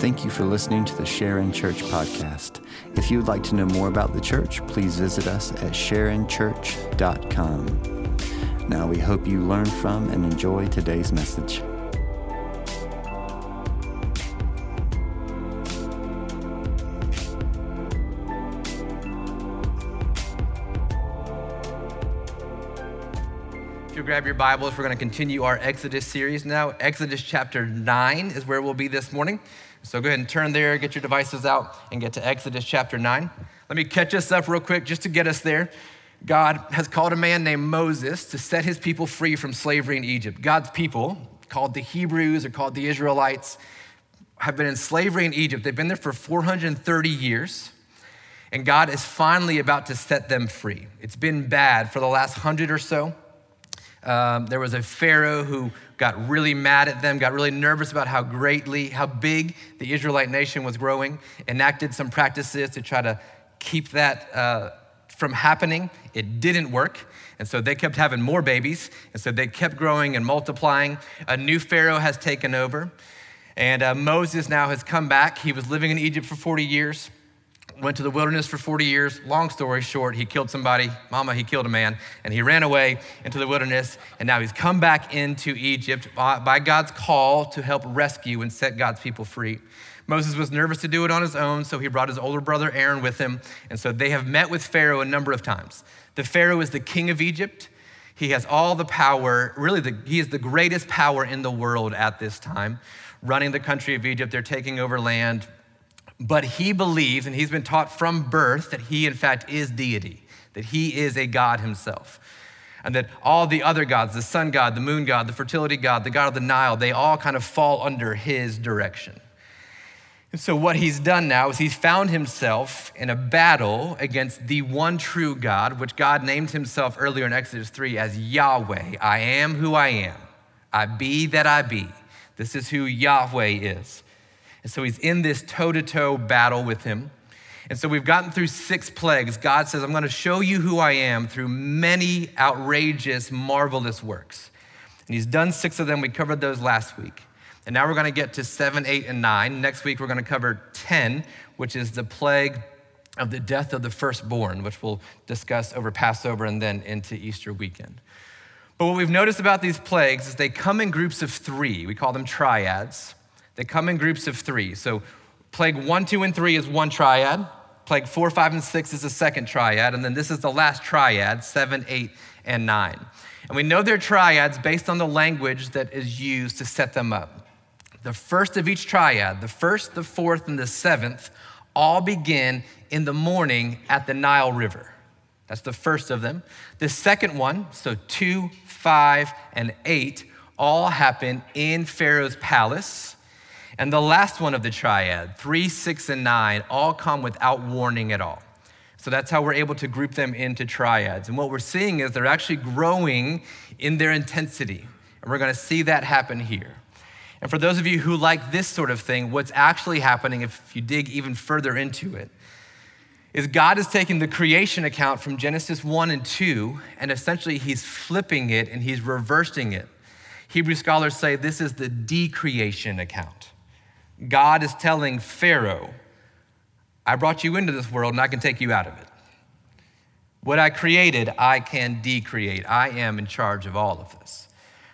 Thank you for listening to the Sharon Church podcast. If you would like to know more about the church, please visit us at sharonchurch.com. Now we hope you learn from and enjoy today's message. Grab your Bibles, we're going to continue our Exodus series now. Exodus chapter 9 is where we'll be this morning. So go ahead and turn there, get your devices out, and get to Exodus chapter 9. Let me catch us up real quick just to get us there. God has called a man named Moses to set his people free from slavery in Egypt. God's people, called the Hebrews or called the Israelites, have been in slavery in Egypt. They've been there for 430 years, and God is finally about to set them free. It's been bad for the last hundred or so. Um, there was a Pharaoh who got really mad at them, got really nervous about how greatly, how big the Israelite nation was growing, enacted some practices to try to keep that uh, from happening. It didn't work. And so they kept having more babies. And so they kept growing and multiplying. A new Pharaoh has taken over. And uh, Moses now has come back. He was living in Egypt for 40 years went to the wilderness for 40 years. Long story short, he killed somebody. Mama, he killed a man. And he ran away into the wilderness. And now he's come back into Egypt by God's call to help rescue and set God's people free. Moses was nervous to do it on his own, so he brought his older brother Aaron with him. And so they have met with Pharaoh a number of times. The Pharaoh is the king of Egypt. He has all the power, really, the, he is the greatest power in the world at this time, running the country of Egypt. They're taking over land, but he believes, and he's been taught from birth, that he, in fact, is deity, that he is a God himself. And that all the other gods, the sun god, the moon god, the fertility god, the god of the Nile, they all kind of fall under his direction. And so, what he's done now is he's found himself in a battle against the one true God, which God named himself earlier in Exodus 3 as Yahweh. I am who I am. I be that I be. This is who Yahweh is. And so he's in this toe to toe battle with him. And so we've gotten through six plagues. God says, I'm going to show you who I am through many outrageous, marvelous works. And he's done six of them. We covered those last week. And now we're going to get to seven, eight, and nine. Next week, we're going to cover 10, which is the plague of the death of the firstborn, which we'll discuss over Passover and then into Easter weekend. But what we've noticed about these plagues is they come in groups of three. We call them triads. They come in groups of three. So plague one, two, and three is one triad. Plague four, five, and six is a second triad. And then this is the last triad, seven, eight, and nine. And we know they're triads based on the language that is used to set them up. The first of each triad, the first, the fourth, and the seventh, all begin in the morning at the Nile River. That's the first of them. The second one, so two, five, and eight, all happen in Pharaoh's palace and the last one of the triad, three, six, and nine, all come without warning at all. So that's how we're able to group them into triads. And what we're seeing is they're actually growing in their intensity. And we're going to see that happen here. And for those of you who like this sort of thing, what's actually happening, if you dig even further into it, is God is taking the creation account from Genesis 1 and 2, and essentially he's flipping it and he's reversing it. Hebrew scholars say this is the decreation account. God is telling Pharaoh, I brought you into this world and I can take you out of it. What I created, I can decreate. I am in charge of all of this.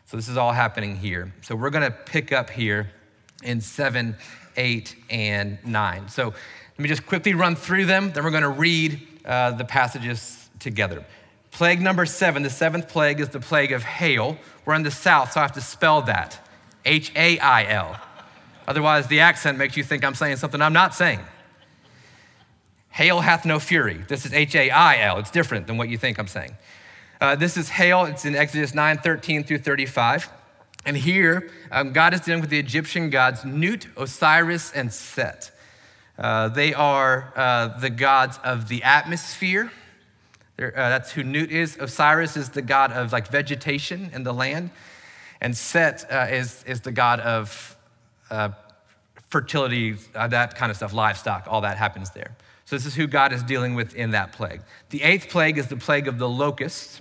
So this is all happening here. So we're going to pick up here in 7, 8, and 9. So let me just quickly run through them, then we're going to read uh, the passages together. Plague number seven, the seventh plague is the plague of hail. We're in the south, so I have to spell that H A I L. Otherwise, the accent makes you think I'm saying something I'm not saying. Hail hath no fury. This is H A I L. It's different than what you think I'm saying. Uh, this is hail. It's in Exodus 9 13 through 35. And here, um, God is dealing with the Egyptian gods Nut, Osiris, and Set. Uh, they are uh, the gods of the atmosphere. Uh, that's who Nut is. Osiris is the god of like vegetation and the land. And Set uh, is, is the god of uh, fertility, uh, that kind of stuff, livestock, all that happens there. So, this is who God is dealing with in that plague. The eighth plague is the plague of the locusts.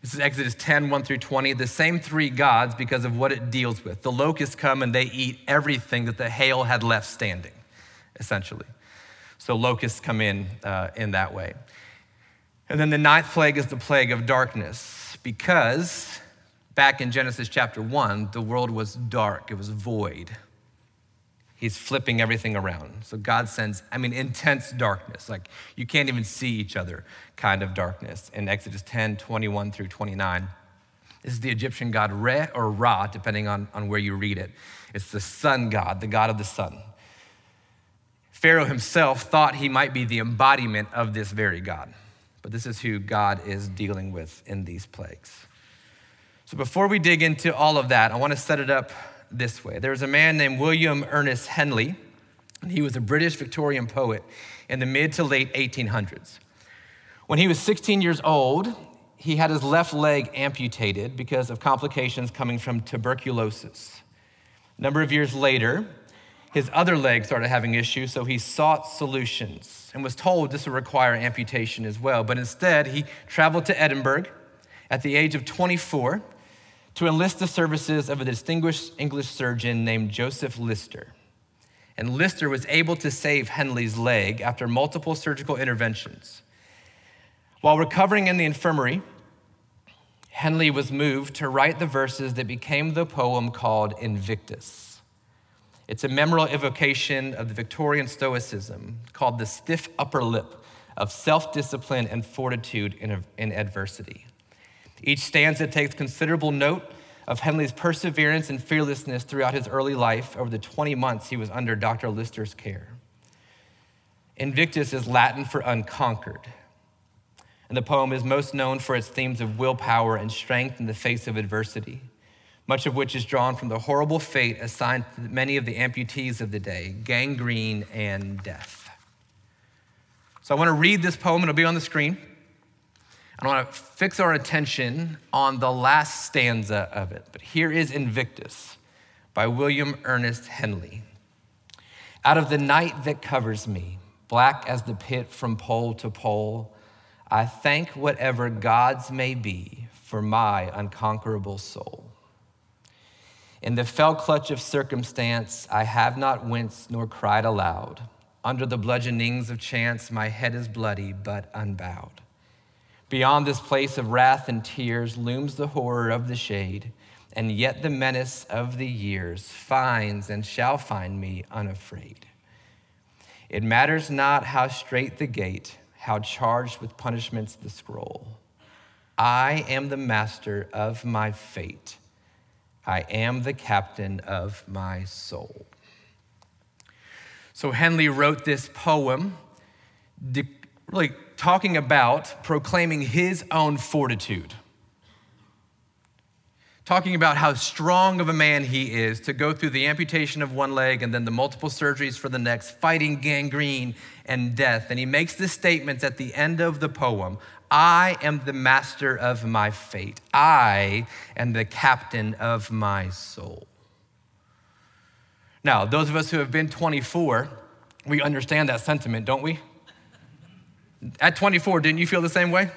This is Exodus 10, 1 through 20. The same three gods because of what it deals with. The locusts come and they eat everything that the hail had left standing, essentially. So locusts come in uh, in that way. And then the ninth plague is the plague of darkness because back in Genesis chapter 1, the world was dark, it was void. He's flipping everything around. So God sends, I mean, intense darkness. Like you can't even see each other kind of darkness in Exodus 10, 21 through 29. This is the Egyptian god Re or Ra, depending on, on where you read it. It's the sun god, the god of the sun. Pharaoh himself thought he might be the embodiment of this very God. But this is who God is dealing with in these plagues. So before we dig into all of that, I want to set it up this way. There was a man named William Ernest Henley, and he was a British Victorian poet in the mid to late 1800s. When he was 16 years old, he had his left leg amputated because of complications coming from tuberculosis. A number of years later, his other leg started having issues, so he sought solutions and was told this would require amputation as well. But instead, he traveled to Edinburgh at the age of 24 to enlist the services of a distinguished English surgeon named Joseph Lister. And Lister was able to save Henley's leg after multiple surgical interventions. While recovering in the infirmary, Henley was moved to write the verses that became the poem called Invictus. It's a memorable evocation of the Victorian Stoicism called the stiff upper lip of self discipline and fortitude in, in adversity. Each stanza takes considerable note of Henley's perseverance and fearlessness throughout his early life over the 20 months he was under Dr. Lister's care. Invictus is Latin for unconquered. And the poem is most known for its themes of willpower and strength in the face of adversity, much of which is drawn from the horrible fate assigned to many of the amputees of the day gangrene and death. So I want to read this poem, it'll be on the screen. I want to fix our attention on the last stanza of it. But here is Invictus by William Ernest Henley. Out of the night that covers me, black as the pit from pole to pole, I thank whatever gods may be for my unconquerable soul. In the fell clutch of circumstance, I have not winced nor cried aloud. Under the bludgeonings of chance, my head is bloody but unbowed. Beyond this place of wrath and tears looms the horror of the shade, and yet the menace of the years finds and shall find me unafraid. It matters not how strait the gate, how charged with punishments the scroll. I am the master of my fate. I am the captain of my soul. So Henley wrote this poem, really talking about proclaiming his own fortitude. Talking about how strong of a man he is to go through the amputation of one leg and then the multiple surgeries for the next, fighting gangrene and death. And he makes this statement at the end of the poem I am the master of my fate, I am the captain of my soul. Now, those of us who have been 24, we understand that sentiment, don't we? At 24, didn't you feel the same way?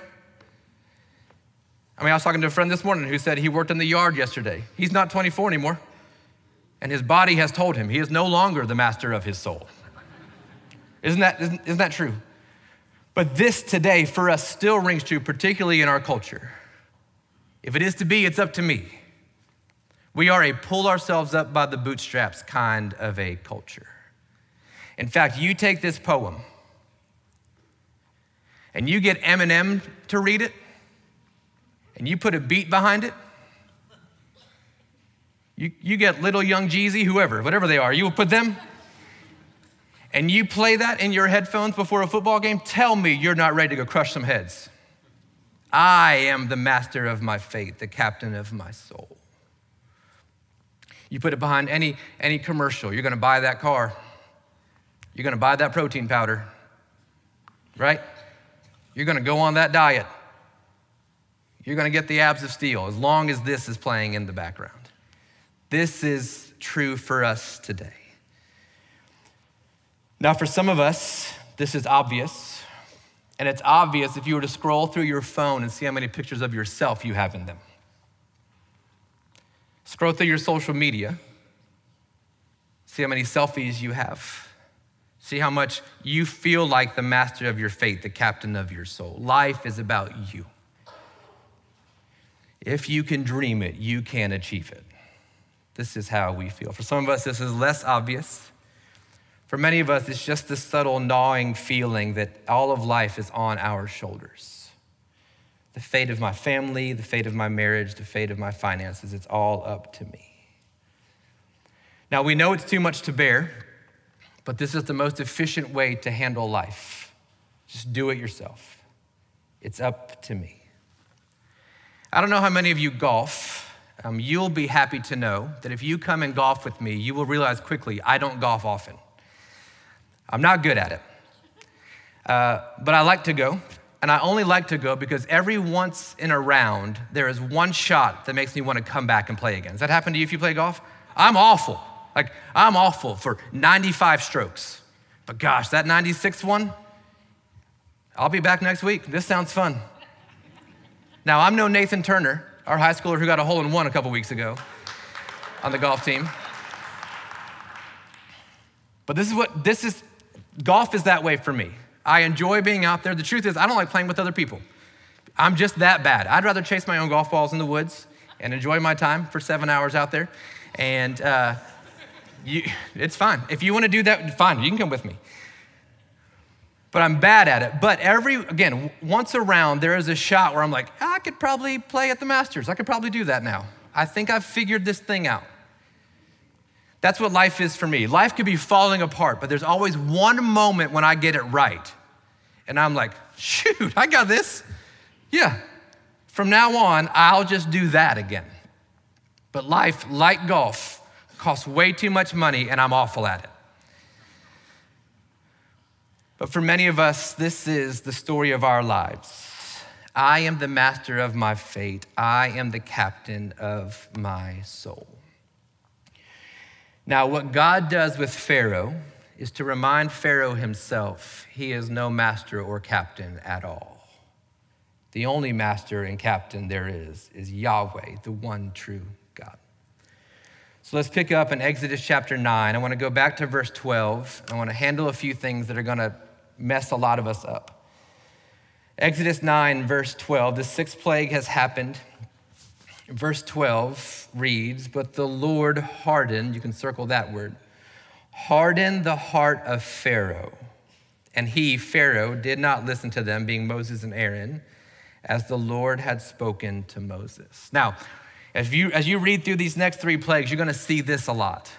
I mean, I was talking to a friend this morning who said he worked in the yard yesterday. He's not 24 anymore. And his body has told him he is no longer the master of his soul. Isn't that, isn't, isn't that true? But this today for us still rings true, particularly in our culture. If it is to be, it's up to me. We are a pull ourselves up by the bootstraps kind of a culture. In fact, you take this poem and you get Eminem to read it, and you put a beat behind it, you, you get little young Jeezy, whoever, whatever they are, you will put them, and you play that in your headphones before a football game, tell me you're not ready to go crush some heads. I am the master of my fate, the captain of my soul. You put it behind any, any commercial, you're gonna buy that car, you're gonna buy that protein powder, right? You're going to go on that diet. You're going to get the abs of steel as long as this is playing in the background. This is true for us today. Now, for some of us, this is obvious. And it's obvious if you were to scroll through your phone and see how many pictures of yourself you have in them. Scroll through your social media, see how many selfies you have. See how much you feel like the master of your fate, the captain of your soul. Life is about you. If you can dream it, you can achieve it. This is how we feel. For some of us, this is less obvious. For many of us, it's just this subtle gnawing feeling that all of life is on our shoulders. The fate of my family, the fate of my marriage, the fate of my finances, it's all up to me. Now, we know it's too much to bear, but this is the most efficient way to handle life. Just do it yourself. It's up to me. I don't know how many of you golf. Um, you'll be happy to know that if you come and golf with me, you will realize quickly I don't golf often. I'm not good at it. Uh, but I like to go, and I only like to go because every once in a round, there is one shot that makes me want to come back and play again. Does that happen to you if you play golf? I'm awful. Like, I'm awful for 95 strokes. But gosh, that 96 one, I'll be back next week. This sounds fun. Now, I'm no Nathan Turner, our high schooler who got a hole in one a couple weeks ago on the golf team. But this is what, this is, golf is that way for me. I enjoy being out there. The truth is, I don't like playing with other people. I'm just that bad. I'd rather chase my own golf balls in the woods and enjoy my time for seven hours out there. And uh, you, it's fine. If you want to do that, fine, you can come with me but I'm bad at it. But every, again, once around, there is a shot where I'm like, ah, I could probably play at the Masters. I could probably do that now. I think I've figured this thing out. That's what life is for me. Life could be falling apart, but there's always one moment when I get it right. And I'm like, shoot, I got this. Yeah. From now on, I'll just do that again. But life, like golf, costs way too much money, and I'm awful at it. But for many of us, this is the story of our lives. I am the master of my fate, I am the captain of my soul. Now, what God does with Pharaoh is to remind Pharaoh himself he is no master or captain at all. The only master and captain there is is Yahweh, the one true. So let's pick up in Exodus chapter 9. I want to go back to verse 12. I want to handle a few things that are going to mess a lot of us up. Exodus 9, verse 12, the sixth plague has happened. Verse 12 reads, But the Lord hardened, you can circle that word, hardened the heart of Pharaoh. And he, Pharaoh, did not listen to them, being Moses and Aaron, as the Lord had spoken to Moses. Now, as you, as you read through these next three plagues, you're going to see this a lot.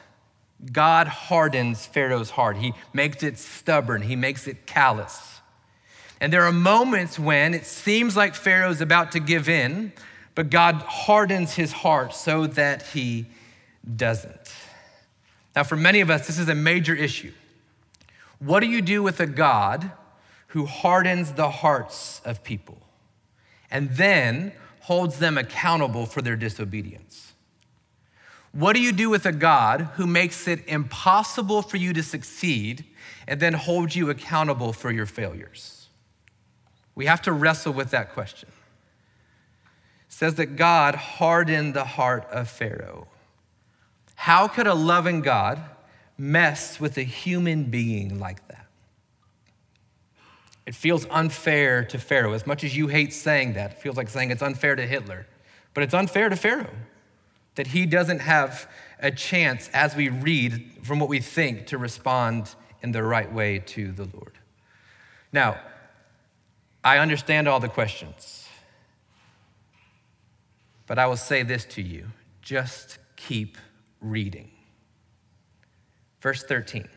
God hardens Pharaoh's heart. He makes it stubborn, he makes it callous. And there are moments when it seems like Pharaoh's about to give in, but God hardens his heart so that he doesn't. Now, for many of us, this is a major issue. What do you do with a God who hardens the hearts of people and then holds them accountable for their disobedience? What do you do with a God who makes it impossible for you to succeed and then holds you accountable for your failures? We have to wrestle with that question. It says that God hardened the heart of Pharaoh. How could a loving God mess with a human being like that? It feels unfair to Pharaoh. As much as you hate saying that, it feels like saying it's unfair to Hitler, but it's unfair to Pharaoh that he doesn't have a chance as we read from what we think to respond in the right way to the Lord. Now, I understand all the questions, but I will say this to you just keep reading. Verse 13.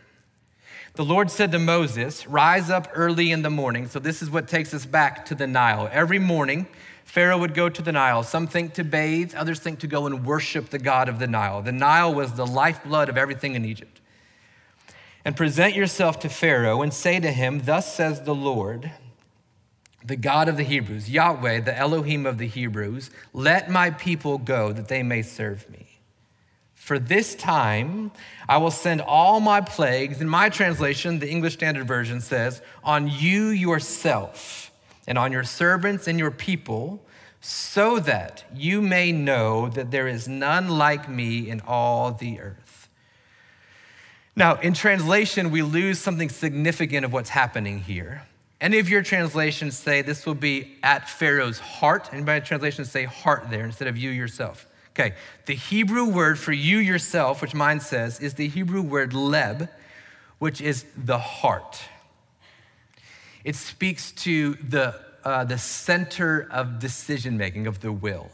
The Lord said to Moses, Rise up early in the morning. So, this is what takes us back to the Nile. Every morning, Pharaoh would go to the Nile. Some think to bathe, others think to go and worship the God of the Nile. The Nile was the lifeblood of everything in Egypt. And present yourself to Pharaoh and say to him, Thus says the Lord, the God of the Hebrews, Yahweh, the Elohim of the Hebrews, let my people go that they may serve me. For this time I will send all my plagues. In my translation, the English Standard Version says, on you yourself and on your servants and your people, so that you may know that there is none like me in all the earth. Now, in translation, we lose something significant of what's happening here. Any of your translations say this will be at Pharaoh's heart. Anybody translations say heart there instead of you yourself? Okay, the Hebrew word for you yourself, which mine says, is the Hebrew word leb, which is the heart. It speaks to the, uh, the center of decision making, of the will.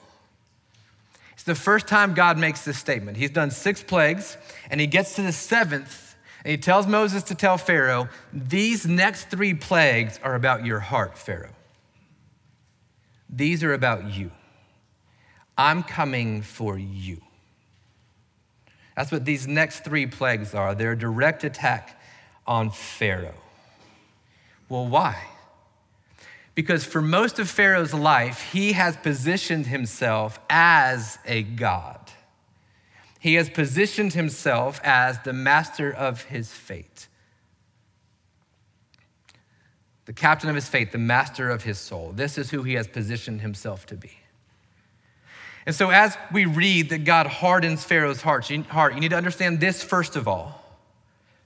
It's the first time God makes this statement. He's done six plagues, and he gets to the seventh, and he tells Moses to tell Pharaoh, These next three plagues are about your heart, Pharaoh. These are about you. I'm coming for you. That's what these next three plagues are. They're a direct attack on Pharaoh. Well, why? Because for most of Pharaoh's life, he has positioned himself as a god. He has positioned himself as the master of his fate, the captain of his fate, the master of his soul. This is who he has positioned himself to be. And so, as we read that God hardens Pharaoh's heart, you need to understand this first of all.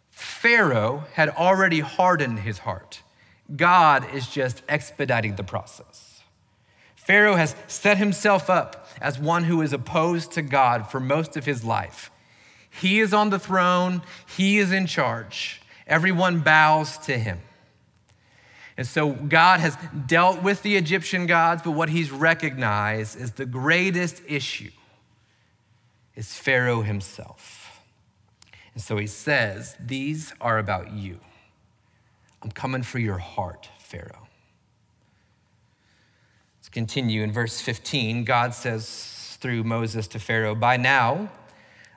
Pharaoh had already hardened his heart. God is just expediting the process. Pharaoh has set himself up as one who is opposed to God for most of his life. He is on the throne, he is in charge. Everyone bows to him. And so God has dealt with the Egyptian gods, but what he's recognized is the greatest issue is Pharaoh himself. And so he says, These are about you. I'm coming for your heart, Pharaoh. Let's continue in verse 15. God says through Moses to Pharaoh, By now,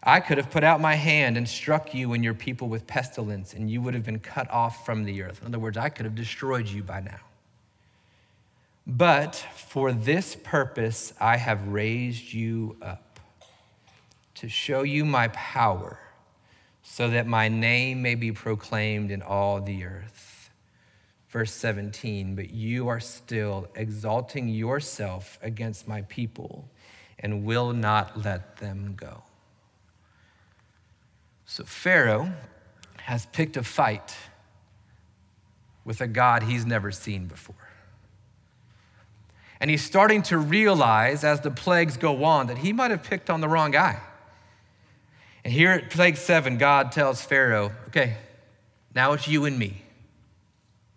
I could have put out my hand and struck you and your people with pestilence, and you would have been cut off from the earth. In other words, I could have destroyed you by now. But for this purpose I have raised you up, to show you my power, so that my name may be proclaimed in all the earth. Verse 17, but you are still exalting yourself against my people and will not let them go. So Pharaoh has picked a fight with a God he's never seen before. And he's starting to realize as the plagues go on that he might have picked on the wrong guy. And here at plague seven, God tells Pharaoh, okay, now it's you and me.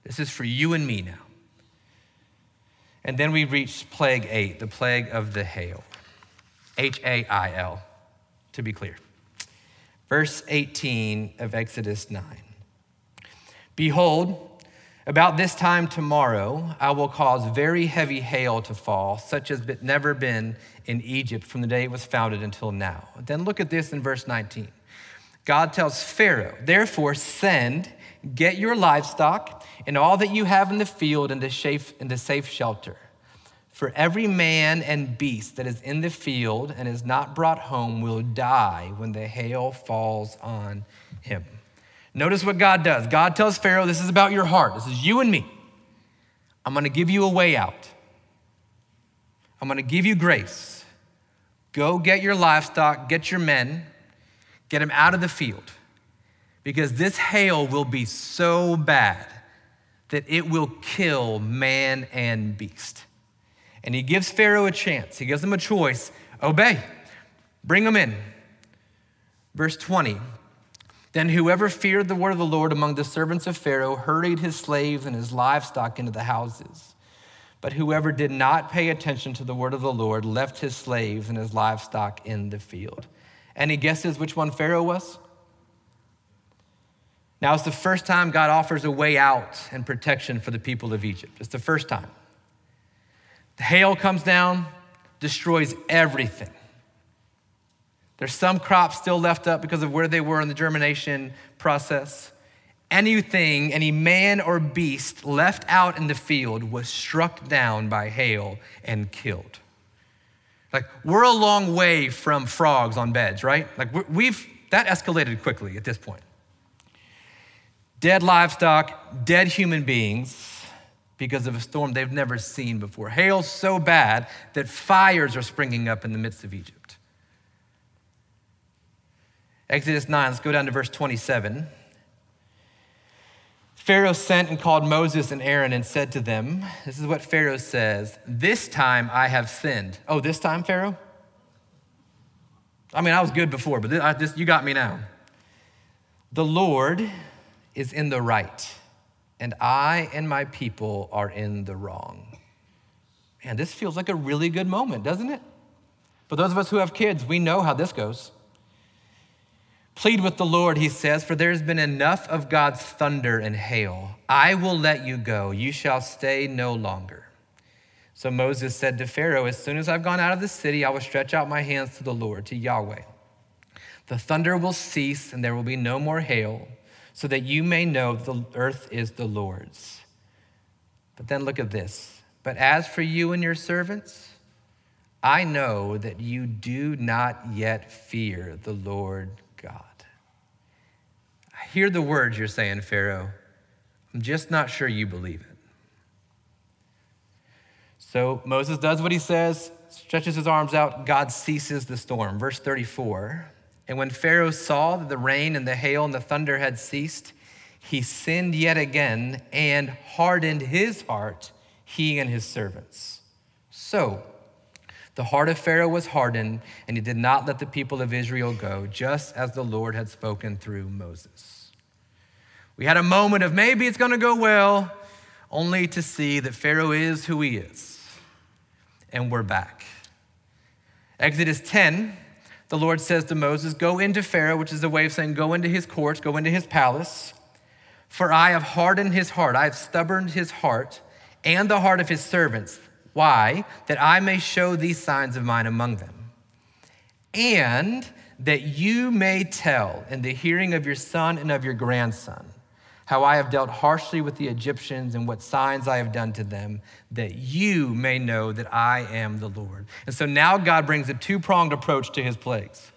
This is for you and me now. And then we reach plague eight, the plague of the hail. H A I L, to be clear. Verse 18 of Exodus 9. Behold, about this time tomorrow, I will cause very heavy hail to fall, such as never been in Egypt from the day it was founded until now. Then look at this in verse 19. God tells Pharaoh, Therefore, send, get your livestock and all that you have in the field into safe, into safe shelter. For every man and beast that is in the field and is not brought home will die when the hail falls on him. Notice what God does. God tells Pharaoh, This is about your heart. This is you and me. I'm going to give you a way out. I'm going to give you grace. Go get your livestock, get your men, get them out of the field. Because this hail will be so bad that it will kill man and beast. And he gives Pharaoh a chance, he gives him a choice obey, bring them in. Verse 20 Then whoever feared the word of the Lord among the servants of Pharaoh hurried his slaves and his livestock into the houses. But whoever did not pay attention to the word of the Lord left his slaves and his livestock in the field. Any guesses which one Pharaoh was? Now, it's the first time God offers a way out and protection for the people of Egypt. It's the first time. The hail comes down, destroys everything. There's some crops still left up because of where they were in the germination process. Anything, any man or beast left out in the field was struck down by hail and killed. Like, we're a long way from frogs on beds, right? Like, we've, that escalated quickly at this point. Dead livestock, dead human beings because of a storm they've never seen before. Hail so bad that fires are springing up in the midst of Egypt. Exodus 9, let's go down to verse 27. Pharaoh sent and called Moses and Aaron and said to them, This is what Pharaoh says, This time I have sinned. Oh, this time, Pharaoh? I mean, I was good before, but this, just, you got me now. The Lord is in the right, and I and my people are in the wrong. Man, this feels like a really good moment, doesn't it? For those of us who have kids, we know how this goes. Plead with the Lord, he says, for there's been enough of God's thunder and hail. I will let you go. You shall stay no longer. So Moses said to Pharaoh, As soon as I've gone out of the city, I will stretch out my hands to the Lord, to Yahweh. The thunder will cease, and there will be no more hail, so that you may know the earth is the Lord's. But then look at this. But as for you and your servants, I know that you do not yet fear the Lord God. I hear the words you're saying, Pharaoh. I'm just not sure you believe it. So Moses does what he says, stretches his arms out. God ceases the storm. Verse 34. And when Pharaoh saw that the rain and the hail and the thunder had ceased, he sinned yet again and hardened his heart, he and his servants. So, the heart of Pharaoh was hardened, and he did not let the people of Israel go, just as the Lord had spoken through Moses. We had a moment of maybe it's going to go well, only to see that Pharaoh is who he is. And we're back. Exodus 10, the Lord says to Moses, Go into Pharaoh, which is a way of saying, Go into his courts, go into his palace. For I have hardened his heart, I have stubborned his heart, and the heart of his servants why? That I may show these signs of mine among them. And that you may tell in the hearing of your son and of your grandson how I have dealt harshly with the Egyptians and what signs I have done to them, that you may know that I am the Lord. And so now God brings a two pronged approach to his plagues.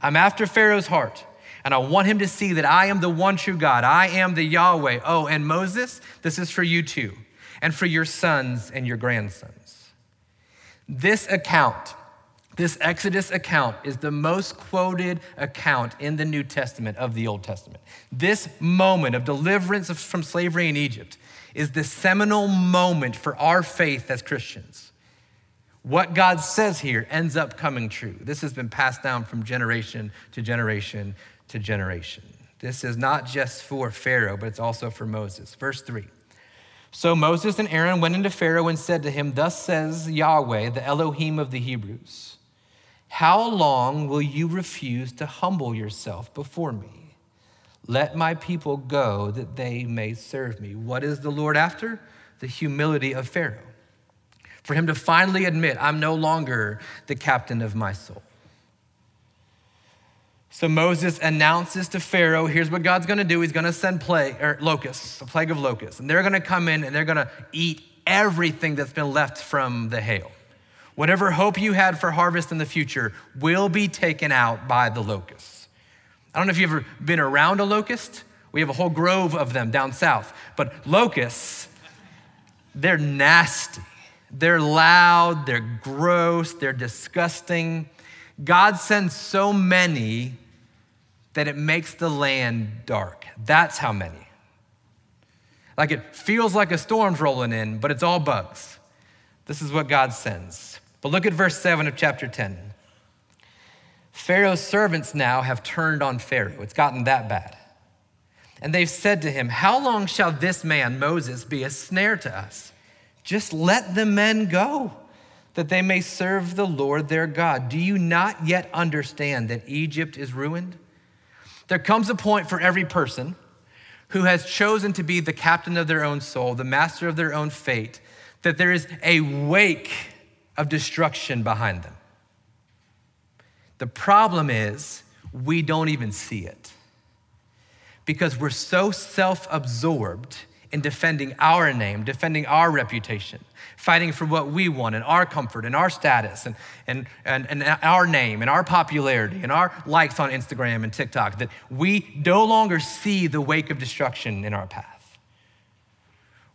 I'm after Pharaoh's heart, and I want him to see that I am the one true God. I am the Yahweh. Oh, and Moses, this is for you too, and for your sons and your grandsons. This account, this Exodus account, is the most quoted account in the New Testament of the Old Testament. This moment of deliverance from slavery in Egypt is the seminal moment for our faith as Christians. What God says here ends up coming true. This has been passed down from generation to generation to generation. This is not just for Pharaoh, but it's also for Moses. Verse 3. So Moses and Aaron went into Pharaoh and said to him, Thus says Yahweh, the Elohim of the Hebrews, How long will you refuse to humble yourself before me? Let my people go that they may serve me. What is the Lord after? The humility of Pharaoh. For him to finally admit, I'm no longer the captain of my soul. So Moses announces to Pharaoh, here's what God's gonna do. He's gonna send plague or locusts, a plague of locusts. And they're gonna come in and they're gonna eat everything that's been left from the hail. Whatever hope you had for harvest in the future will be taken out by the locusts. I don't know if you've ever been around a locust. We have a whole grove of them down south. But locusts, they're nasty. They're loud, they're gross, they're disgusting. God sends so many that it makes the land dark. That's how many. Like it feels like a storm's rolling in, but it's all bugs. This is what God sends. But look at verse 7 of chapter 10. Pharaoh's servants now have turned on Pharaoh. It's gotten that bad. And they've said to him, How long shall this man, Moses, be a snare to us? Just let the men go that they may serve the Lord their God. Do you not yet understand that Egypt is ruined? There comes a point for every person who has chosen to be the captain of their own soul, the master of their own fate, that there is a wake of destruction behind them. The problem is, we don't even see it because we're so self absorbed in defending our name, defending our reputation, fighting for what we want and our comfort and our status and, and, and, and our name and our popularity and our likes on Instagram and TikTok, that we no longer see the wake of destruction in our path.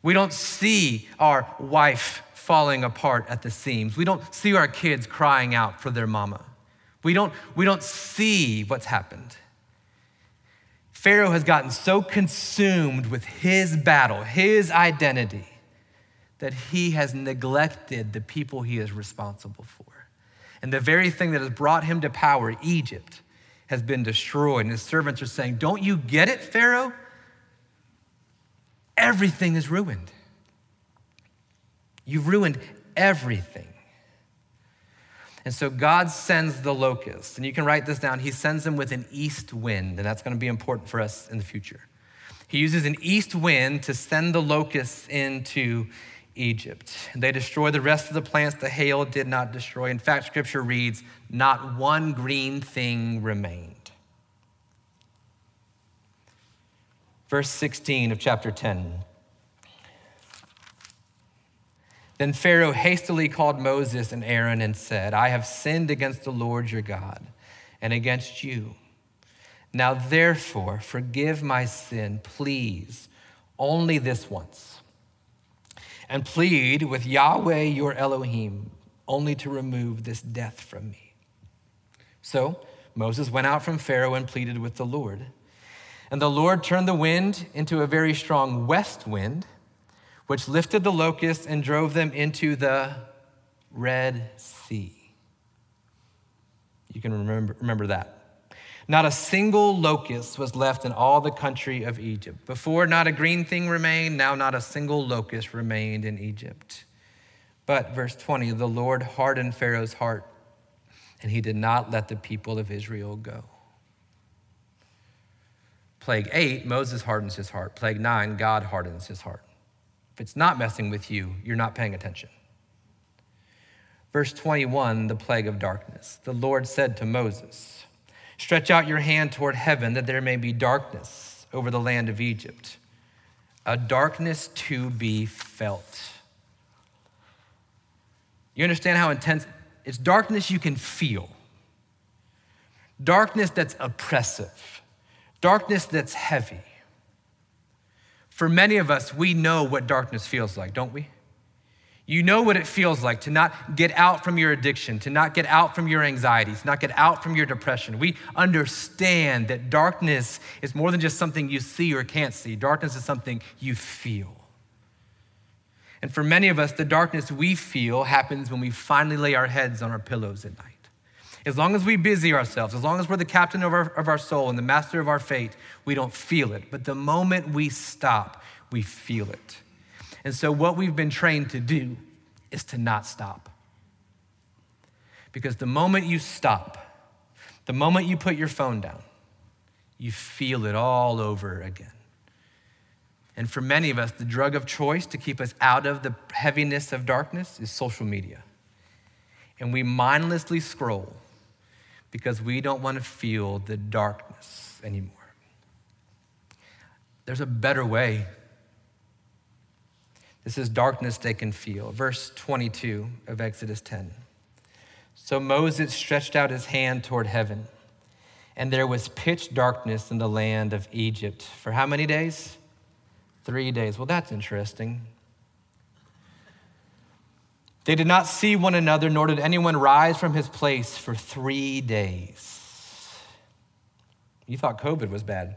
We don't see our wife falling apart at the seams. We don't see our kids crying out for their mama. We don't, we don't see what's happened. Pharaoh has gotten so consumed with his battle, his identity, that he has neglected the people he is responsible for. And the very thing that has brought him to power, Egypt, has been destroyed. And his servants are saying, Don't you get it, Pharaoh? Everything is ruined. You've ruined everything. And so God sends the locusts, and you can write this down. He sends them with an east wind, and that's going to be important for us in the future. He uses an east wind to send the locusts into Egypt. They destroy the rest of the plants the hail did not destroy. In fact, scripture reads, not one green thing remained. Verse 16 of chapter 10. Then Pharaoh hastily called Moses and Aaron and said, I have sinned against the Lord your God and against you. Now, therefore, forgive my sin, please, only this once. And plead with Yahweh your Elohim only to remove this death from me. So Moses went out from Pharaoh and pleaded with the Lord. And the Lord turned the wind into a very strong west wind which lifted the locusts and drove them into the Red Sea. You can remember, remember that. Not a single locust was left in all the country of Egypt. Before, not a green thing remained. Now, not a single locust remained in Egypt. But, verse 20, the Lord hardened Pharaoh's heart, and he did not let the people of Israel go. Plague eight, Moses hardens his heart. Plague nine, God hardens his heart. If it's not messing with you, you're not paying attention. Verse 21, the plague of darkness. The Lord said to Moses, Stretch out your hand toward heaven that there may be darkness over the land of Egypt, a darkness to be felt. You understand how intense it's darkness you can feel. Darkness that's oppressive. Darkness that's heavy. For many of us, we know what darkness feels like, don't we? You know what it feels like to not get out from your addiction, to not get out from your anxieties, not get out from your depression. We understand that darkness is more than just something you see or can't see. Darkness is something you feel. And for many of us, the darkness we feel happens when we finally lay our heads on our pillows at night. As long as we busy ourselves, as long as we're the captain of our, of our soul and the master of our fate, we don't feel it. But the moment we stop, we feel it. And so, what we've been trained to do is to not stop. Because the moment you stop, the moment you put your phone down, you feel it all over again. And for many of us, the drug of choice to keep us out of the heaviness of darkness is social media. And we mindlessly scroll because we don't want to feel the darkness anymore. There's a better way. This is darkness they can feel. Verse 22 of Exodus 10. So Moses stretched out his hand toward heaven, and there was pitch darkness in the land of Egypt. For how many days? Three days. Well, that's interesting. They did not see one another, nor did anyone rise from his place for three days. You thought COVID was bad.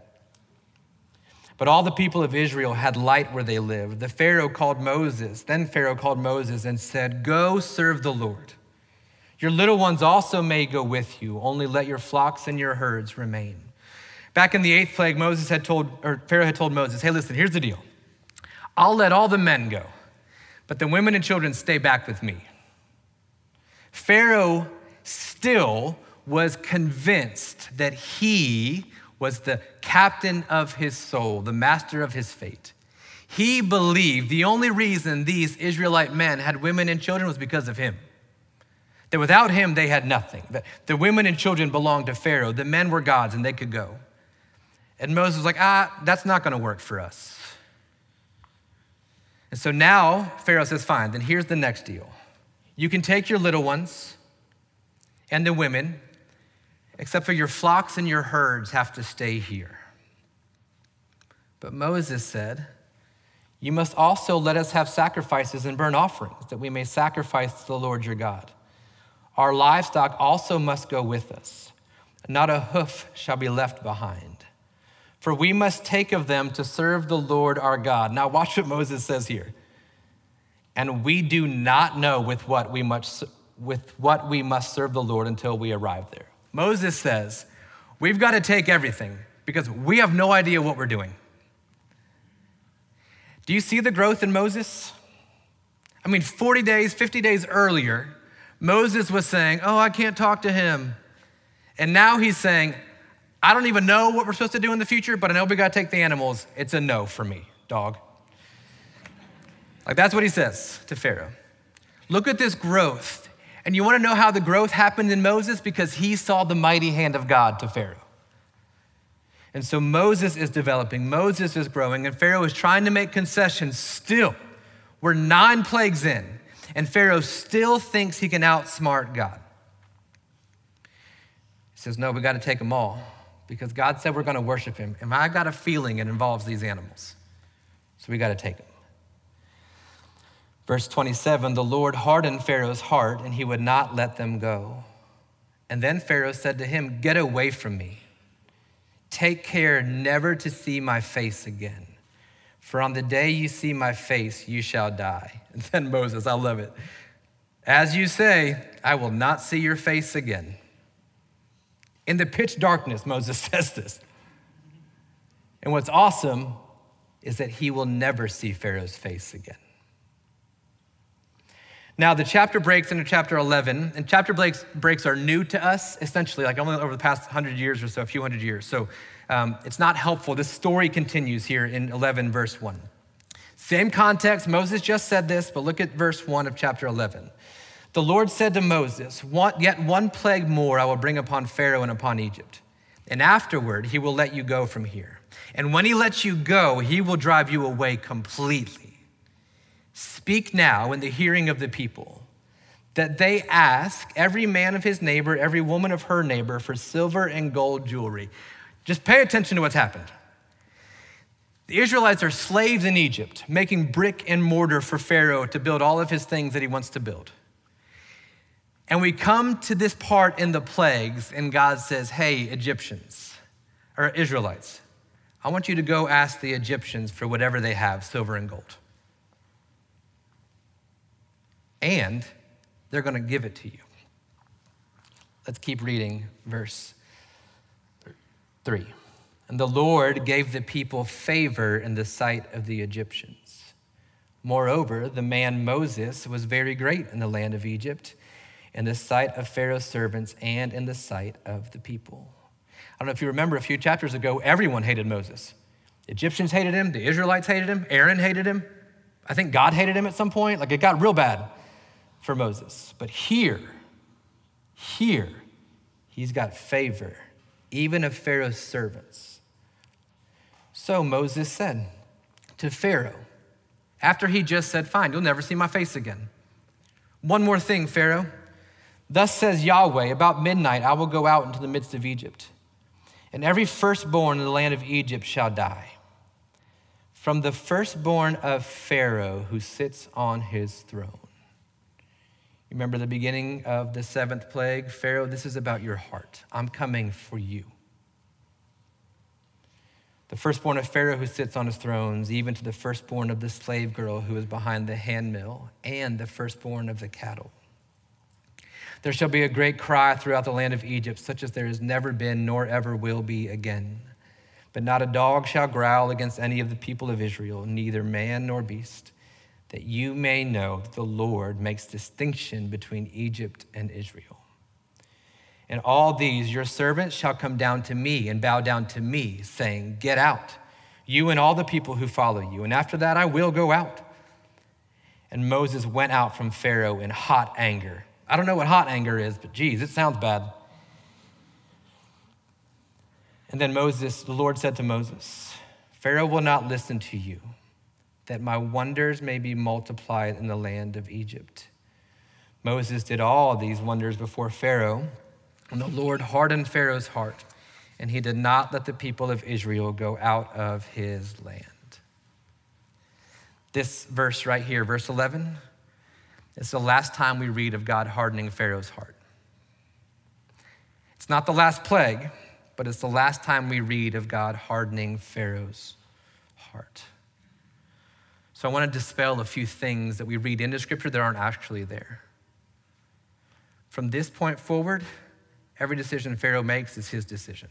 But all the people of Israel had light where they lived. The Pharaoh called Moses. Then Pharaoh called Moses and said, Go serve the Lord. Your little ones also may go with you, only let your flocks and your herds remain. Back in the eighth plague, Moses had told, or Pharaoh had told Moses, Hey, listen, here's the deal. I'll let all the men go but the women and children stay back with me. Pharaoh still was convinced that he was the captain of his soul, the master of his fate. He believed the only reason these Israelite men had women and children was because of him. That without him, they had nothing. That the women and children belonged to Pharaoh. The men were gods and they could go. And Moses was like, ah, that's not going to work for us. And so now Pharaoh says, Fine, then here's the next deal. You can take your little ones and the women, except for your flocks and your herds have to stay here. But Moses said, You must also let us have sacrifices and burnt offerings, that we may sacrifice to the Lord your God. Our livestock also must go with us. Not a hoof shall be left behind. For we must take of them to serve the Lord our God. Now, watch what Moses says here. And we do not know with what we must, with what we must serve the Lord until we arrive there. Moses says, We've got to take everything because we have no idea what we're doing. Do you see the growth in Moses? I mean, 40 days, 50 days earlier, Moses was saying, Oh, I can't talk to him. And now he's saying, I don't even know what we're supposed to do in the future, but I know we got to take the animals. It's a no for me, dog. Like that's what he says to Pharaoh. Look at this growth. And you want to know how the growth happened in Moses? Because he saw the mighty hand of God to Pharaoh. And so Moses is developing, Moses is growing, and Pharaoh is trying to make concessions still. We're nine plagues in, and Pharaoh still thinks he can outsmart God. He says, No, we got to take them all because God said we're going to worship him. And I got a feeling it involves these animals. So we got to take them. Verse 27 The Lord hardened Pharaoh's heart, and he would not let them go. And then Pharaoh said to him, Get away from me. Take care never to see my face again. For on the day you see my face, you shall die. And then Moses, I love it. As you say, I will not see your face again. In the pitch darkness, Moses says this. And what's awesome is that he will never see Pharaoh's face again. Now, the chapter breaks into chapter 11, and chapter breaks, breaks are new to us, essentially, like only over the past 100 years or so, a few hundred years. So um, it's not helpful. This story continues here in 11, verse 1. Same context, Moses just said this, but look at verse 1 of chapter 11. The Lord said to Moses, Yet one plague more I will bring upon Pharaoh and upon Egypt. And afterward, he will let you go from here. And when he lets you go, he will drive you away completely. Speak now in the hearing of the people that they ask every man of his neighbor, every woman of her neighbor for silver and gold jewelry. Just pay attention to what's happened. The Israelites are slaves in Egypt, making brick and mortar for Pharaoh to build all of his things that he wants to build. And we come to this part in the plagues, and God says, Hey, Egyptians, or Israelites, I want you to go ask the Egyptians for whatever they have, silver and gold. And they're going to give it to you. Let's keep reading verse 3. And the Lord gave the people favor in the sight of the Egyptians. Moreover, the man Moses was very great in the land of Egypt in the sight of Pharaoh's servants and in the sight of the people. I don't know if you remember a few chapters ago, everyone hated Moses. Egyptians hated him, the Israelites hated him, Aaron hated him. I think God hated him at some point. Like it got real bad for Moses. But here, here, he's got favor, even of Pharaoh's servants. So Moses said to Pharaoh, after he just said, Fine, you'll never see my face again. One more thing, Pharaoh. Thus says Yahweh, about midnight I will go out into the midst of Egypt, and every firstborn in the land of Egypt shall die. From the firstborn of Pharaoh who sits on his throne. Remember the beginning of the seventh plague? Pharaoh, this is about your heart. I'm coming for you. The firstborn of Pharaoh who sits on his thrones, even to the firstborn of the slave girl who is behind the handmill, and the firstborn of the cattle. There shall be a great cry throughout the land of Egypt, such as there has never been nor ever will be again. But not a dog shall growl against any of the people of Israel, neither man nor beast, that you may know that the Lord makes distinction between Egypt and Israel. And all these your servants shall come down to me and bow down to me, saying, Get out, you and all the people who follow you. And after that I will go out. And Moses went out from Pharaoh in hot anger I don't know what hot anger is, but geez, it sounds bad. And then Moses, the Lord said to Moses, Pharaoh will not listen to you. that my wonders may be multiplied in the land of Egypt. Moses did all these wonders before Pharaoh, and the Lord hardened Pharaoh's heart, and he did not let the people of Israel go out of his land. This verse right here, verse 11, is the last time we read of God hardening Pharaoh's heart. It's not the last plague, but it's the last time we read of God hardening Pharaoh's heart. So I want to dispel a few things that we read into Scripture that aren't actually there. From this point forward, every decision Pharaoh makes is his decision.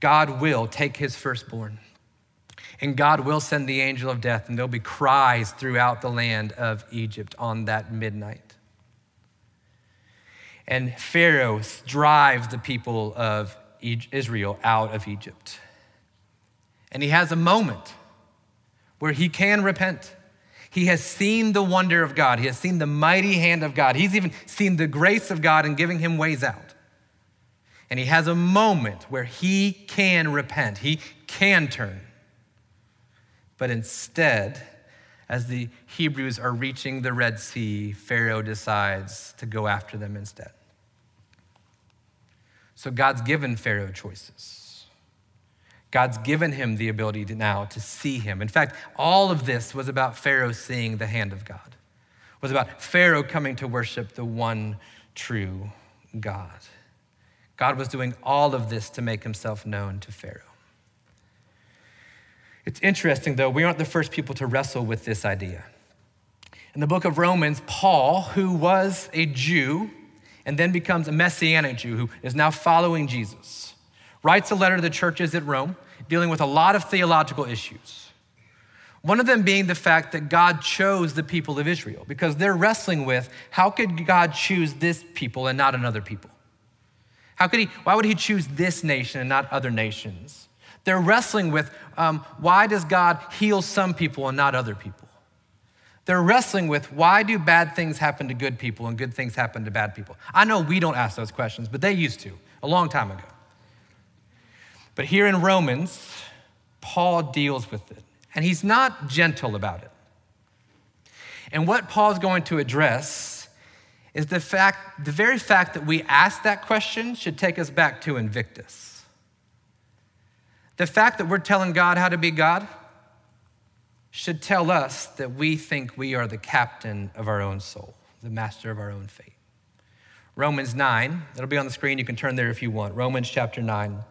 God will take his firstborn, and God will send the angel of death, and there'll be cries throughout the land of Egypt on that midnight. And Pharaoh drives the people of Israel out of Egypt. And he has a moment where he can repent. He has seen the wonder of God. He has seen the mighty hand of God. He's even seen the grace of God in giving him ways out. And he has a moment where he can repent, he can turn. But instead, as the Hebrews are reaching the Red Sea, Pharaoh decides to go after them instead. So God's given Pharaoh choices. God's given him the ability to now to see him. In fact, all of this was about Pharaoh seeing the hand of God. It was about Pharaoh coming to worship the one true God. God was doing all of this to make himself known to Pharaoh. It's interesting, though, we aren't the first people to wrestle with this idea. In the book of Romans, Paul, who was a Jew and then becomes a Messianic Jew who is now following Jesus, writes a letter to the churches at Rome dealing with a lot of theological issues. One of them being the fact that God chose the people of Israel because they're wrestling with how could God choose this people and not another people? How could he, why would he choose this nation and not other nations? They're wrestling with um, why does God heal some people and not other people? They're wrestling with why do bad things happen to good people and good things happen to bad people? I know we don't ask those questions, but they used to a long time ago. But here in Romans, Paul deals with it, and he's not gentle about it. And what Paul's going to address is the fact, the very fact that we ask that question should take us back to Invictus. The fact that we're telling God how to be God should tell us that we think we are the captain of our own soul, the master of our own fate. Romans 9, it'll be on the screen. You can turn there if you want. Romans chapter 9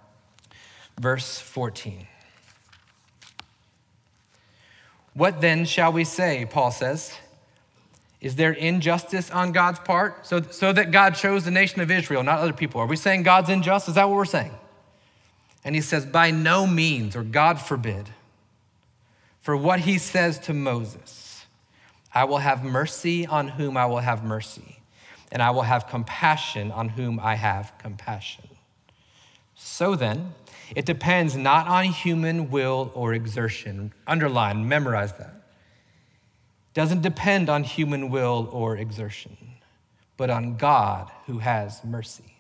verse 14. What then shall we say? Paul says. Is there injustice on God's part? So, so that God chose the nation of Israel, not other people. Are we saying God's unjust? Is that what we're saying? And he says, By no means, or God forbid, for what he says to Moses I will have mercy on whom I will have mercy, and I will have compassion on whom I have compassion. So then, it depends not on human will or exertion. Underline, memorize that. Doesn't depend on human will or exertion, but on God who has mercy.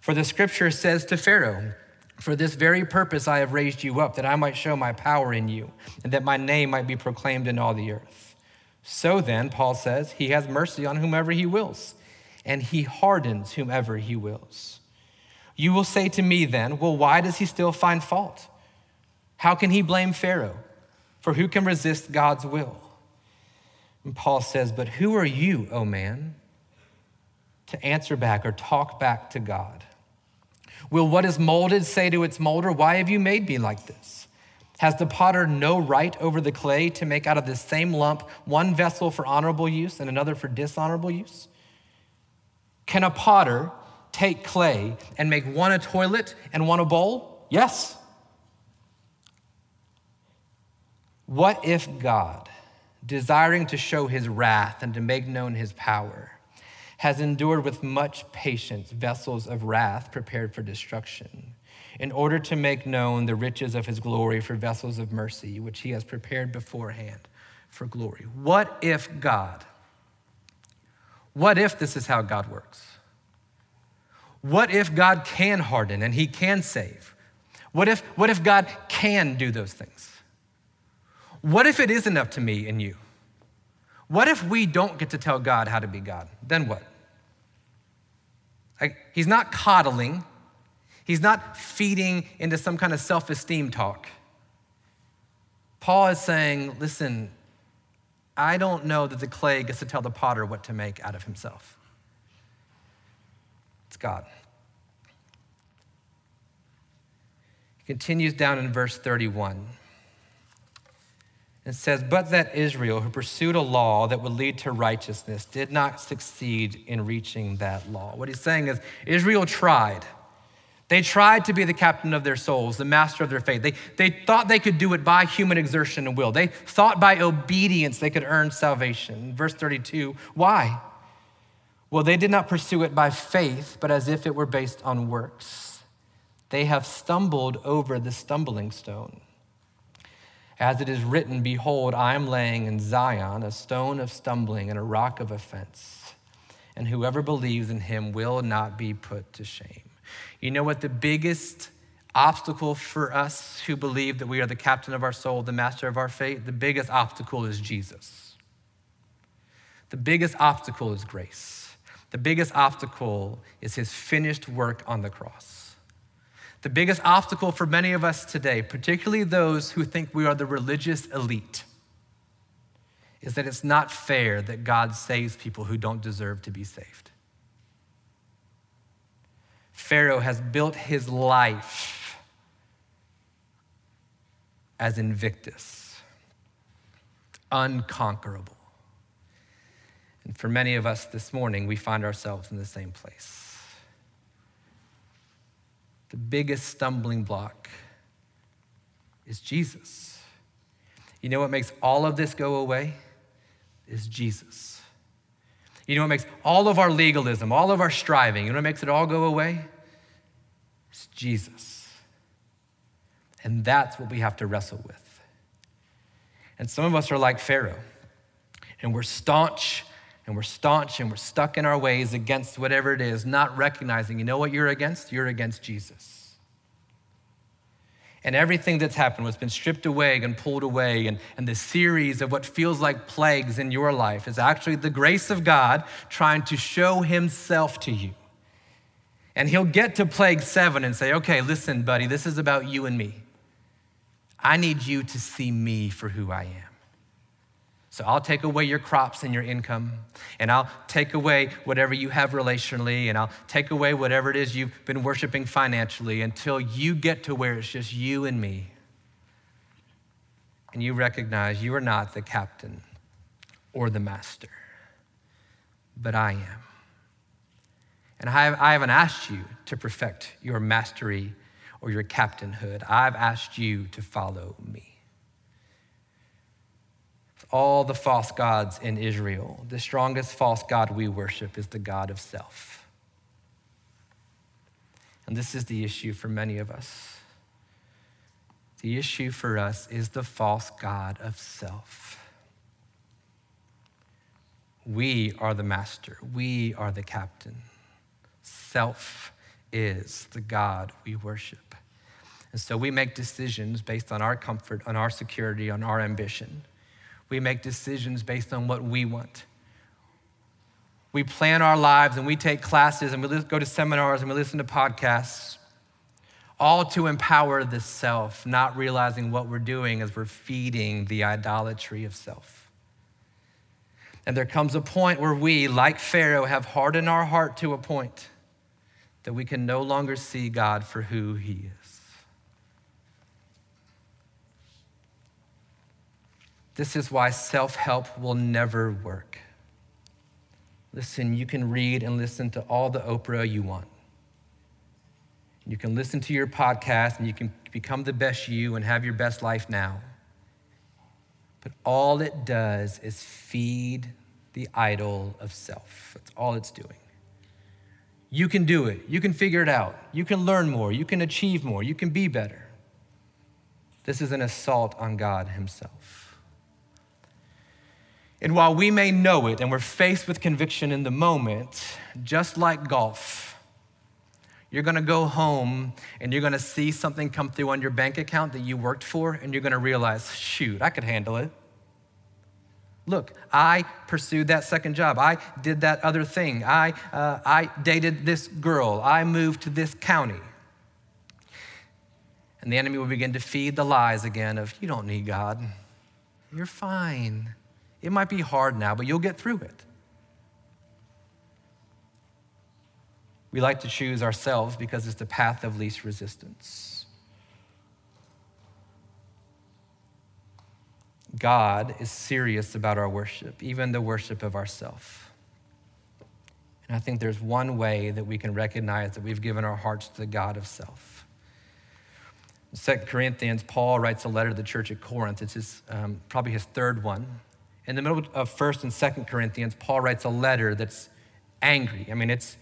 For the scripture says to Pharaoh, For this very purpose I have raised you up, that I might show my power in you, and that my name might be proclaimed in all the earth. So then, Paul says, He has mercy on whomever He wills, and He hardens whomever He wills. You will say to me then, well, why does he still find fault? How can he blame Pharaoh? For who can resist God's will? And Paul says, But who are you, O man, to answer back or talk back to God? Will what is molded say to its molder, Why have you made me like this? Has the potter no right over the clay to make out of this same lump one vessel for honorable use and another for dishonorable use? Can a potter take clay and make one a toilet and one a bowl? Yes. What if God, desiring to show his wrath and to make known his power, has endured with much patience vessels of wrath prepared for destruction, in order to make known the riches of his glory for vessels of mercy, which he has prepared beforehand for glory? What if God, what if this is how God works? What if God can harden and he can save? What if, what if God can do those things? What if it isn't up to me and you? What if we don't get to tell God how to be God? Then what? Like, he's not coddling, he's not feeding into some kind of self esteem talk. Paul is saying, listen, I don't know that the clay gets to tell the potter what to make out of himself. It's God. He continues down in verse 31. It says, But that Israel, who pursued a law that would lead to righteousness, did not succeed in reaching that law. What he's saying is, Israel tried. They tried to be the captain of their souls, the master of their faith. They, they thought they could do it by human exertion and will. They thought by obedience they could earn salvation. Verse 32 why? Well, they did not pursue it by faith, but as if it were based on works. They have stumbled over the stumbling stone. As it is written, Behold, I am laying in Zion a stone of stumbling and a rock of offense, and whoever believes in him will not be put to shame. You know what the biggest obstacle for us who believe that we are the captain of our soul, the master of our fate? The biggest obstacle is Jesus. The biggest obstacle is grace. The biggest obstacle is his finished work on the cross. The biggest obstacle for many of us today, particularly those who think we are the religious elite, is that it's not fair that God saves people who don't deserve to be saved. Pharaoh has built his life as Invictus, unconquerable. And for many of us this morning, we find ourselves in the same place. The biggest stumbling block is Jesus. You know what makes all of this go away? Is Jesus. You know what makes all of our legalism, all of our striving, you know what makes it all go away? It's Jesus. And that's what we have to wrestle with. And some of us are like Pharaoh, and we're staunch and we're staunch and we're stuck in our ways against whatever it is, not recognizing, you know what you're against? You're against Jesus. And everything that's happened, what's been stripped away and pulled away, and, and the series of what feels like plagues in your life is actually the grace of God trying to show Himself to you. And he'll get to plague seven and say, okay, listen, buddy, this is about you and me. I need you to see me for who I am. So I'll take away your crops and your income, and I'll take away whatever you have relationally, and I'll take away whatever it is you've been worshiping financially until you get to where it's just you and me. And you recognize you are not the captain or the master, but I am. And I haven't asked you to perfect your mastery or your captainhood. I've asked you to follow me. All the false gods in Israel, the strongest false God we worship is the God of self. And this is the issue for many of us. The issue for us is the false God of self. We are the master, we are the captain self is the God we worship. And so we make decisions based on our comfort, on our security, on our ambition. We make decisions based on what we want. We plan our lives and we take classes and we go to seminars and we listen to podcasts, all to empower the self, not realizing what we're doing is we're feeding the idolatry of self. And there comes a point where we, like Pharaoh, have hardened our heart to a point that we can no longer see God for who He is. This is why self help will never work. Listen, you can read and listen to all the Oprah you want. You can listen to your podcast and you can become the best you and have your best life now. But all it does is feed the idol of self. That's all it's doing. You can do it. You can figure it out. You can learn more. You can achieve more. You can be better. This is an assault on God Himself. And while we may know it and we're faced with conviction in the moment, just like golf, You're gonna go home and you're gonna see something come through on your bank account that you worked for, and you're gonna realize, shoot, I could handle it. Look, I pursued that second job. I did that other thing. I, uh, I dated this girl. I moved to this county. And the enemy will begin to feed the lies again of, you don't need God. You're fine. It might be hard now, but you'll get through it. We like to choose ourselves because it's the path of least resistance. God is serious about our worship, even the worship of ourself. And I think there's one way that we can recognize that we've given our hearts to the God of self. In 2 Corinthians, Paul writes a letter to the church at Corinth. It's his, um, probably his third one. In the middle of 1st and 2nd Corinthians, Paul writes a letter that's angry. I mean, it's,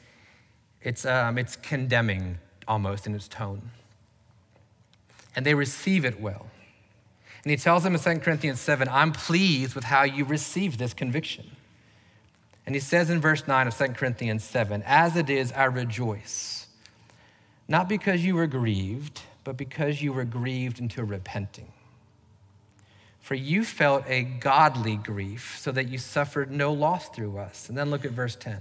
it's, um, it's condemning almost in its tone. And they receive it well. And he tells them in 2 Corinthians 7, I'm pleased with how you received this conviction. And he says in verse 9 of 2 Corinthians 7, As it is, I rejoice, not because you were grieved, but because you were grieved into repenting. For you felt a godly grief, so that you suffered no loss through us. And then look at verse 10.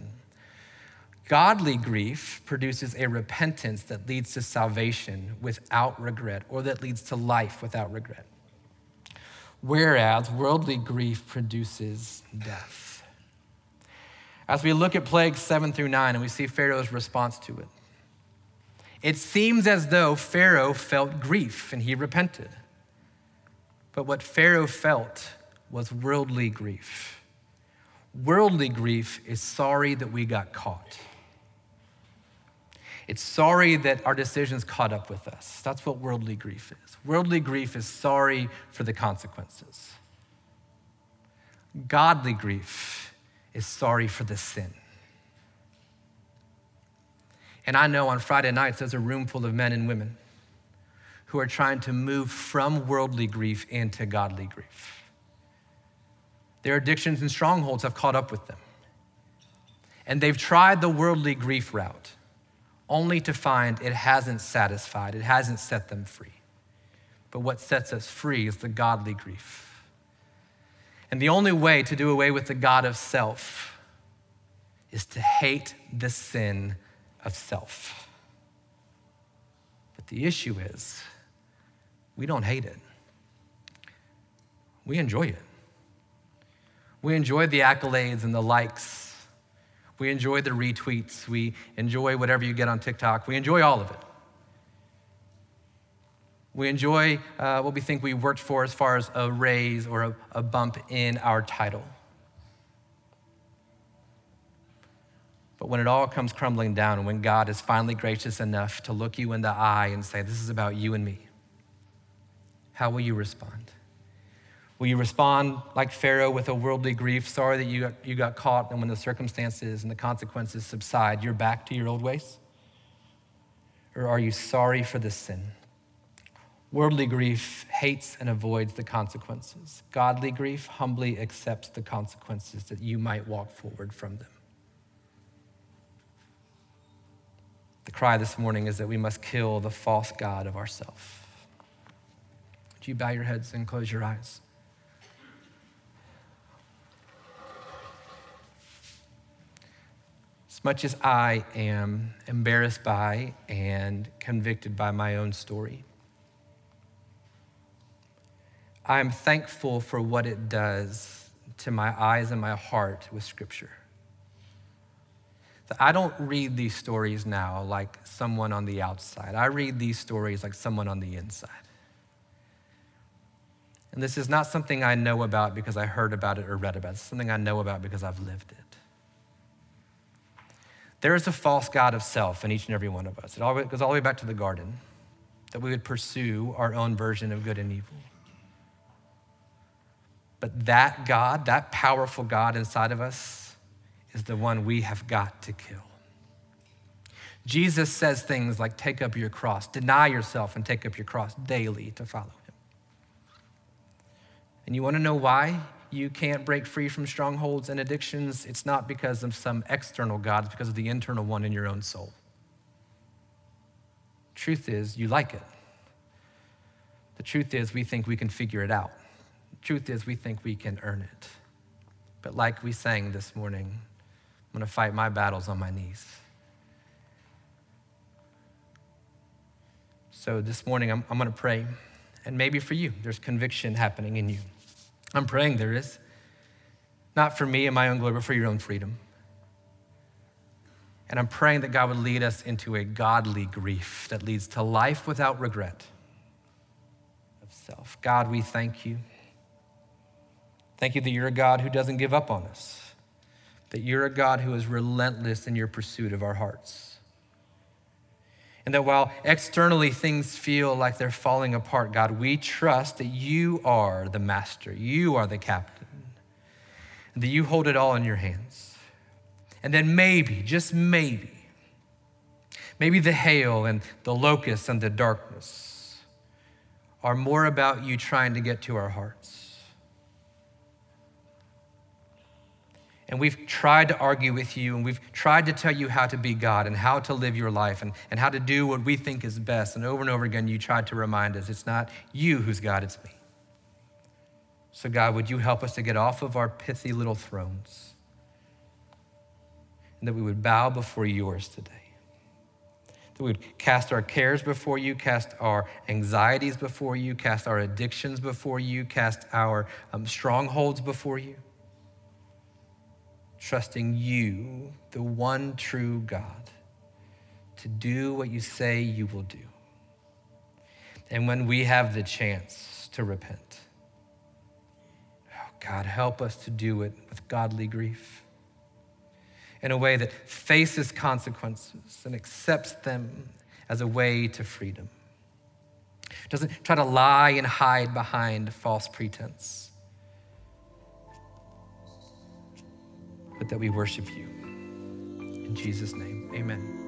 Godly grief produces a repentance that leads to salvation without regret, or that leads to life without regret. Whereas worldly grief produces death. As we look at plagues seven through nine and we see Pharaoh's response to it, it seems as though Pharaoh felt grief and he repented. But what Pharaoh felt was worldly grief. Worldly grief is sorry that we got caught. It's sorry that our decisions caught up with us. That's what worldly grief is. Worldly grief is sorry for the consequences. Godly grief is sorry for the sin. And I know on Friday nights there's a room full of men and women who are trying to move from worldly grief into godly grief. Their addictions and strongholds have caught up with them. And they've tried the worldly grief route only to find it hasn't satisfied, it hasn't set them free. But what sets us free is the godly grief. And the only way to do away with the God of self is to hate the sin of self. But the issue is, we don't hate it, we enjoy it. We enjoy the accolades and the likes we enjoy the retweets. We enjoy whatever you get on TikTok. We enjoy all of it. We enjoy uh, what we think we worked for as far as a raise or a, a bump in our title. But when it all comes crumbling down, and when God is finally gracious enough to look you in the eye and say, This is about you and me, how will you respond? Will you respond like Pharaoh with a worldly grief, sorry that you got, you got caught, and when the circumstances and the consequences subside, you're back to your old ways? Or are you sorry for the sin? Worldly grief hates and avoids the consequences. Godly grief humbly accepts the consequences that you might walk forward from them. The cry this morning is that we must kill the false God of ourself. You bow your heads and close your eyes? As much as I am embarrassed by and convicted by my own story, I am thankful for what it does to my eyes and my heart with Scripture. I don't read these stories now like someone on the outside. I read these stories like someone on the inside. And this is not something I know about because I heard about it or read about it. It's something I know about because I've lived it. There is a false God of self in each and every one of us. It goes all the way back to the garden, that we would pursue our own version of good and evil. But that God, that powerful God inside of us, is the one we have got to kill. Jesus says things like, take up your cross, deny yourself, and take up your cross daily to follow. And you want to know why? you can't break free from strongholds and addictions, it's not because of some external God, it's because of the internal one in your own soul. Truth is, you like it. The truth is, we think we can figure it out. Truth is, we think we can earn it. But like we sang this morning, I'm going to fight my battles on my knees. So this morning, I'm, I'm going to pray. And maybe for you, there's conviction happening in you. I'm praying there is. Not for me and my own glory, but for your own freedom. And I'm praying that God would lead us into a godly grief that leads to life without regret of self. God, we thank you. Thank you that you're a God who doesn't give up on us, that you're a God who is relentless in your pursuit of our hearts. And that while externally things feel like they're falling apart, God, we trust that you are the master, you are the captain, that you hold it all in your hands. And then maybe, just maybe, maybe the hail and the locusts and the darkness are more about you trying to get to our hearts And we've tried to argue with you and we've tried to tell you how to be God and how to live your life and, and how to do what we think is best. And over and over again, you tried to remind us it's not you who's God, it's me. So, God, would you help us to get off of our pithy little thrones and that we would bow before yours today? That we would cast our cares before you, cast our anxieties before you, cast our addictions before you, cast our um, strongholds before you trusting you, the one true God, to do what you say you will do. And when we have the chance to repent, oh God, help us to do it with godly grief in a way that faces consequences and accepts them as a way to freedom. Doesn't try to lie and hide behind false pretense but that we worship you. In Jesus' name, amen.